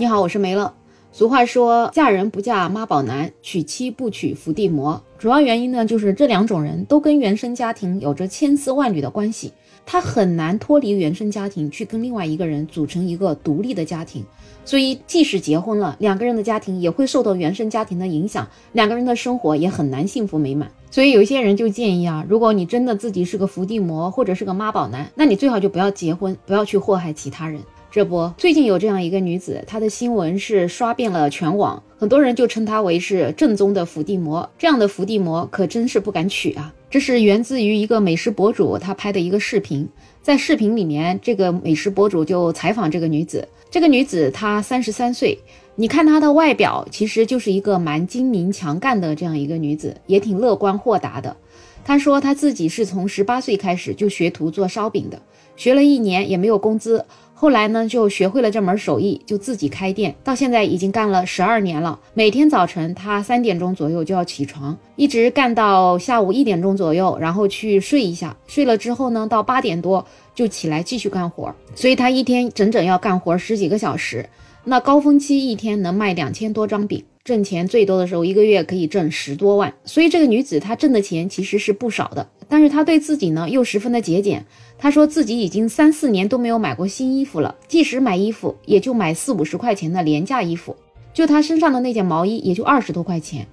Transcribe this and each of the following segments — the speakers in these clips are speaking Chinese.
你好，我是梅乐。俗话说，嫁人不嫁妈宝男，娶妻不娶伏地魔。主要原因呢，就是这两种人都跟原生家庭有着千丝万缕的关系，他很难脱离原生家庭去跟另外一个人组成一个独立的家庭。所以，即使结婚了，两个人的家庭也会受到原生家庭的影响，两个人的生活也很难幸福美满。所以，有些人就建议啊，如果你真的自己是个伏地魔或者是个妈宝男，那你最好就不要结婚，不要去祸害其他人。这不，最近有这样一个女子，她的新闻是刷遍了全网，很多人就称她为是正宗的伏地魔。这样的伏地魔可真是不敢娶啊！这是源自于一个美食博主他拍的一个视频，在视频里面，这个美食博主就采访这个女子。这个女子她三十三岁，你看她的外表，其实就是一个蛮精明强干的这样一个女子，也挺乐观豁达的。她说她自己是从十八岁开始就学徒做烧饼的，学了一年也没有工资。后来呢，就学会了这门手艺，就自己开店，到现在已经干了十二年了。每天早晨他三点钟左右就要起床，一直干到下午一点钟左右，然后去睡一下。睡了之后呢，到八点多就起来继续干活。所以他一天整整要干活十几个小时。那高峰期一天能卖两千多张饼，挣钱最多的时候一个月可以挣十多万。所以这个女子她挣的钱其实是不少的。但是她对自己呢又十分的节俭，她说自己已经三四年都没有买过新衣服了，即使买衣服也就买四五十块钱的廉价衣服，就她身上的那件毛衣也就二十多块钱。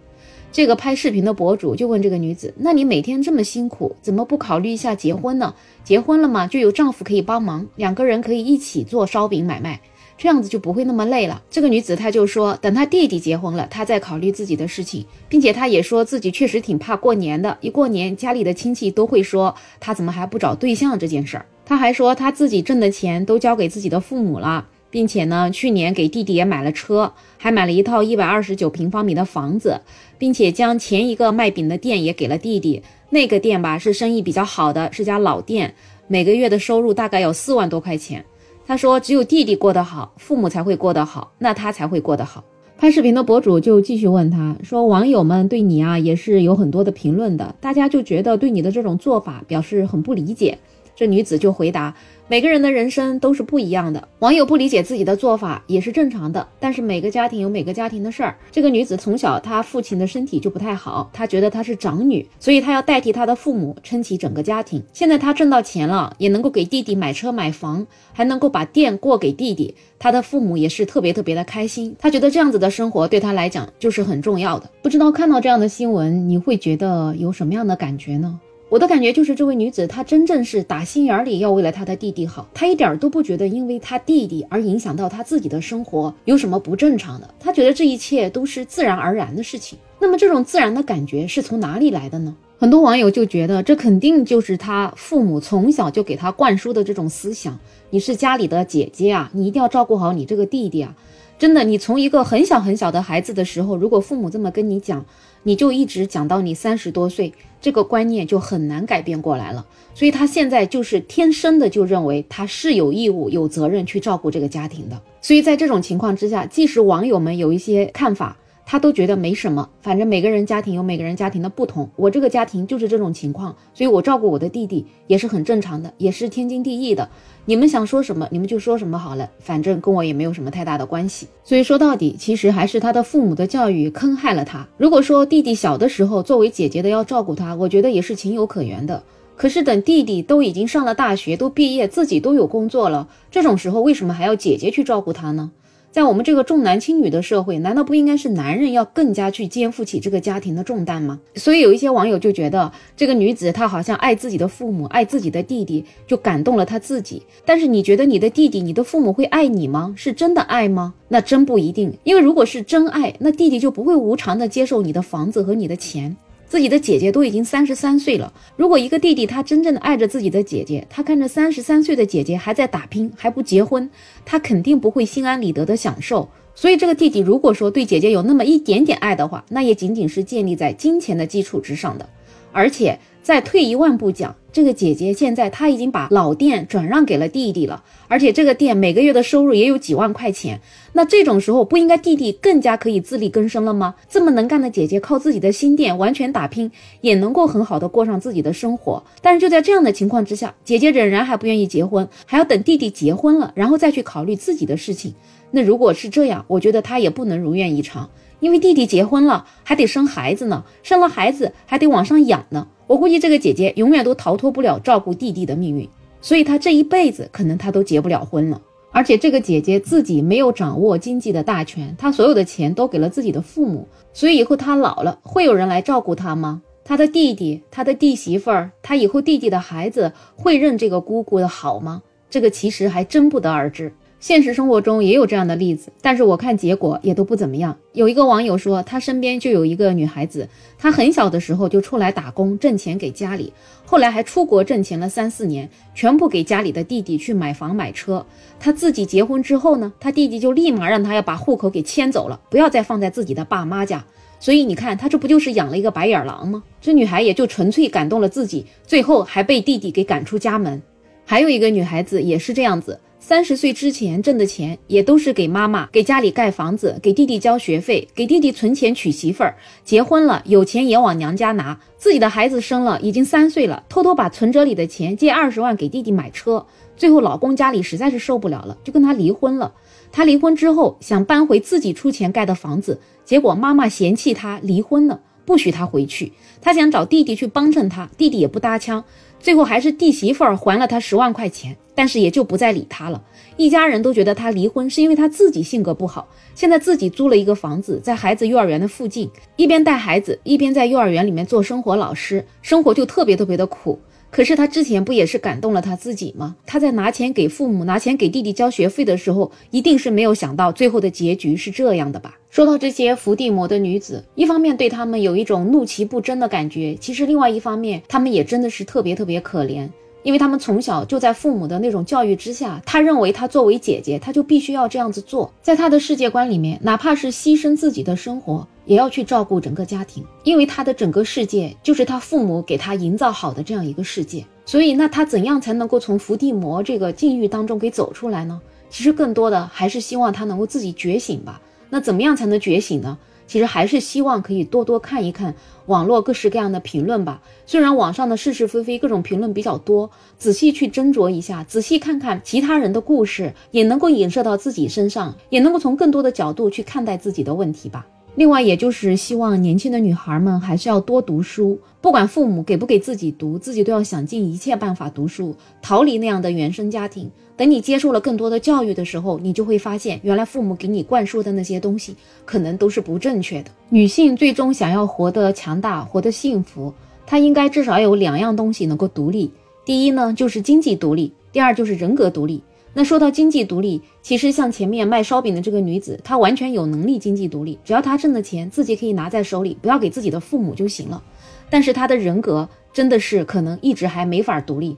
这个拍视频的博主就问这个女子：“那你每天这么辛苦，怎么不考虑一下结婚呢？结婚了嘛，就有丈夫可以帮忙，两个人可以一起做烧饼买卖。”这样子就不会那么累了。这个女子她就说，等她弟弟结婚了，她再考虑自己的事情，并且她也说自己确实挺怕过年的，一过年家里的亲戚都会说她怎么还不找对象这件事儿。她还说她自己挣的钱都交给自己的父母了，并且呢，去年给弟弟也买了车，还买了一套一百二十九平方米的房子，并且将前一个卖饼的店也给了弟弟。那个店吧是生意比较好的，是家老店，每个月的收入大概有四万多块钱。他说：“只有弟弟过得好，父母才会过得好，那他才会过得好。”拍视频的博主就继续问他说：“网友们对你啊也是有很多的评论的，大家就觉得对你的这种做法表示很不理解。”这女子就回答。每个人的人生都是不一样的，网友不理解自己的做法也是正常的。但是每个家庭有每个家庭的事儿。这个女子从小她父亲的身体就不太好，她觉得她是长女，所以她要代替她的父母撑起整个家庭。现在她挣到钱了，也能够给弟弟买车买房，还能够把店过给弟弟，她的父母也是特别特别的开心。她觉得这样子的生活对她来讲就是很重要的。不知道看到这样的新闻，你会觉得有什么样的感觉呢？我的感觉就是，这位女子她真正是打心眼里要为了她的弟弟好，她一点都不觉得因为她弟弟而影响到她自己的生活有什么不正常的，她觉得这一切都是自然而然的事情。那么这种自然的感觉是从哪里来的呢？很多网友就觉得这肯定就是她父母从小就给她灌输的这种思想：你是家里的姐姐啊，你一定要照顾好你这个弟弟啊。真的，你从一个很小很小的孩子的时候，如果父母这么跟你讲，你就一直讲到你三十多岁，这个观念就很难改变过来了。所以他现在就是天生的就认为他是有义务、有责任去照顾这个家庭的。所以在这种情况之下，即使网友们有一些看法。他都觉得没什么，反正每个人家庭有每个人家庭的不同，我这个家庭就是这种情况，所以我照顾我的弟弟也是很正常的，也是天经地义的。你们想说什么，你们就说什么好了，反正跟我也没有什么太大的关系。所以说到底，其实还是他的父母的教育坑害了他。如果说弟弟小的时候作为姐姐的要照顾他，我觉得也是情有可原的。可是等弟弟都已经上了大学，都毕业，自己都有工作了，这种时候为什么还要姐姐去照顾他呢？在我们这个重男轻女的社会，难道不应该是男人要更加去肩负起这个家庭的重担吗？所以有一些网友就觉得这个女子她好像爱自己的父母，爱自己的弟弟，就感动了她自己。但是你觉得你的弟弟、你的父母会爱你吗？是真的爱吗？那真不一定。因为如果是真爱，那弟弟就不会无偿的接受你的房子和你的钱。自己的姐姐都已经三十三岁了，如果一个弟弟他真正的爱着自己的姐姐，他看着三十三岁的姐姐还在打拼，还不结婚，他肯定不会心安理得的享受。所以这个弟弟如果说对姐姐有那么一点点爱的话，那也仅仅是建立在金钱的基础之上的，而且。再退一万步讲，这个姐姐现在她已经把老店转让给了弟弟了，而且这个店每个月的收入也有几万块钱。那这种时候不应该弟弟更加可以自力更生了吗？这么能干的姐姐靠自己的新店完全打拼，也能够很好的过上自己的生活。但是就在这样的情况之下，姐姐仍然还不愿意结婚，还要等弟弟结婚了，然后再去考虑自己的事情。那如果是这样，我觉得她也不能如愿以偿。因为弟弟结婚了，还得生孩子呢，生了孩子还得往上养呢。我估计这个姐姐永远都逃脱不了照顾弟弟的命运，所以她这一辈子可能她都结不了婚了。而且这个姐姐自己没有掌握经济的大权，她所有的钱都给了自己的父母，所以以后她老了会有人来照顾她吗？她的弟弟、她的弟媳妇儿，她以后弟弟的孩子会认这个姑姑的好吗？这个其实还真不得而知。现实生活中也有这样的例子，但是我看结果也都不怎么样。有一个网友说，他身边就有一个女孩子，她很小的时候就出来打工挣钱给家里，后来还出国挣钱了三四年，全部给家里的弟弟去买房买车。她自己结婚之后呢，她弟弟就立马让她要把户口给迁走了，不要再放在自己的爸妈家。所以你看，她这不就是养了一个白眼狼吗？这女孩也就纯粹感动了自己，最后还被弟弟给赶出家门。还有一个女孩子也是这样子。三十岁之前挣的钱，也都是给妈妈、给家里盖房子、给弟弟交学费、给弟弟存钱娶媳妇儿。结婚了，有钱也往娘家拿。自己的孩子生了，已经三岁了，偷偷把存折里的钱借二十万给弟弟买车。最后老公家里实在是受不了了，就跟他离婚了。他离婚之后想搬回自己出钱盖的房子，结果妈妈嫌弃他离婚了，不许他回去。他想找弟弟去帮衬他，弟弟也不搭腔。最后还是弟媳妇儿还了他十万块钱。但是也就不再理他了。一家人都觉得他离婚是因为他自己性格不好。现在自己租了一个房子，在孩子幼儿园的附近，一边带孩子，一边在幼儿园里面做生活老师，生活就特别特别的苦。可是他之前不也是感动了他自己吗？他在拿钱给父母、拿钱给弟弟交学费的时候，一定是没有想到最后的结局是这样的吧？说到这些伏地魔的女子，一方面对他们有一种怒其不争的感觉，其实另外一方面，他们也真的是特别特别可怜。因为他们从小就在父母的那种教育之下，他认为他作为姐姐，他就必须要这样子做。在他的世界观里面，哪怕是牺牲自己的生活，也要去照顾整个家庭。因为他的整个世界就是他父母给他营造好的这样一个世界。所以，那他怎样才能够从伏地魔这个境遇当中给走出来呢？其实，更多的还是希望他能够自己觉醒吧。那怎么样才能觉醒呢？其实还是希望可以多多看一看网络各式各样的评论吧。虽然网上的是是非非各种评论比较多，仔细去斟酌一下，仔细看看其他人的故事，也能够影射到自己身上，也能够从更多的角度去看待自己的问题吧。另外，也就是希望年轻的女孩们还是要多读书，不管父母给不给自己读，自己都要想尽一切办法读书，逃离那样的原生家庭。等你接受了更多的教育的时候，你就会发现，原来父母给你灌输的那些东西，可能都是不正确的。女性最终想要活得强大、活得幸福，她应该至少有两样东西能够独立。第一呢，就是经济独立；第二就是人格独立。那说到经济独立，其实像前面卖烧饼的这个女子，她完全有能力经济独立，只要她挣的钱自己可以拿在手里，不要给自己的父母就行了。但是她的人格真的是可能一直还没法独立。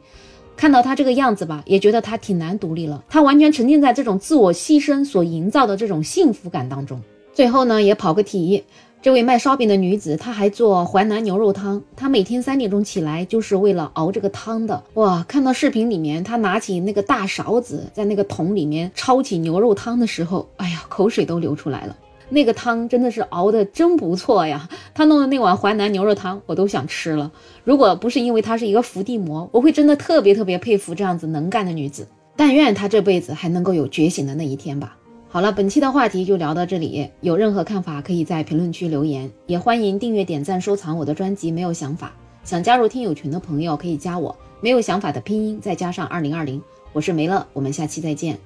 看到她这个样子吧，也觉得她挺难独立了。她完全沉浸在这种自我牺牲所营造的这种幸福感当中。最后呢，也跑个题。这位卖烧饼的女子，她还做淮南牛肉汤。她每天三点钟起来，就是为了熬这个汤的。哇，看到视频里面，她拿起那个大勺子，在那个桶里面焯起牛肉汤的时候，哎呀，口水都流出来了。那个汤真的是熬的真不错呀！她弄的那碗淮南牛肉汤，我都想吃了。如果不是因为她是一个伏地魔，我会真的特别特别佩服这样子能干的女子。但愿她这辈子还能够有觉醒的那一天吧。好了，本期的话题就聊到这里。有任何看法，可以在评论区留言，也欢迎订阅、点赞、收藏我的专辑。没有想法，想加入听友群的朋友可以加我。没有想法的拼音再加上二零二零，我是梅乐，我们下期再见。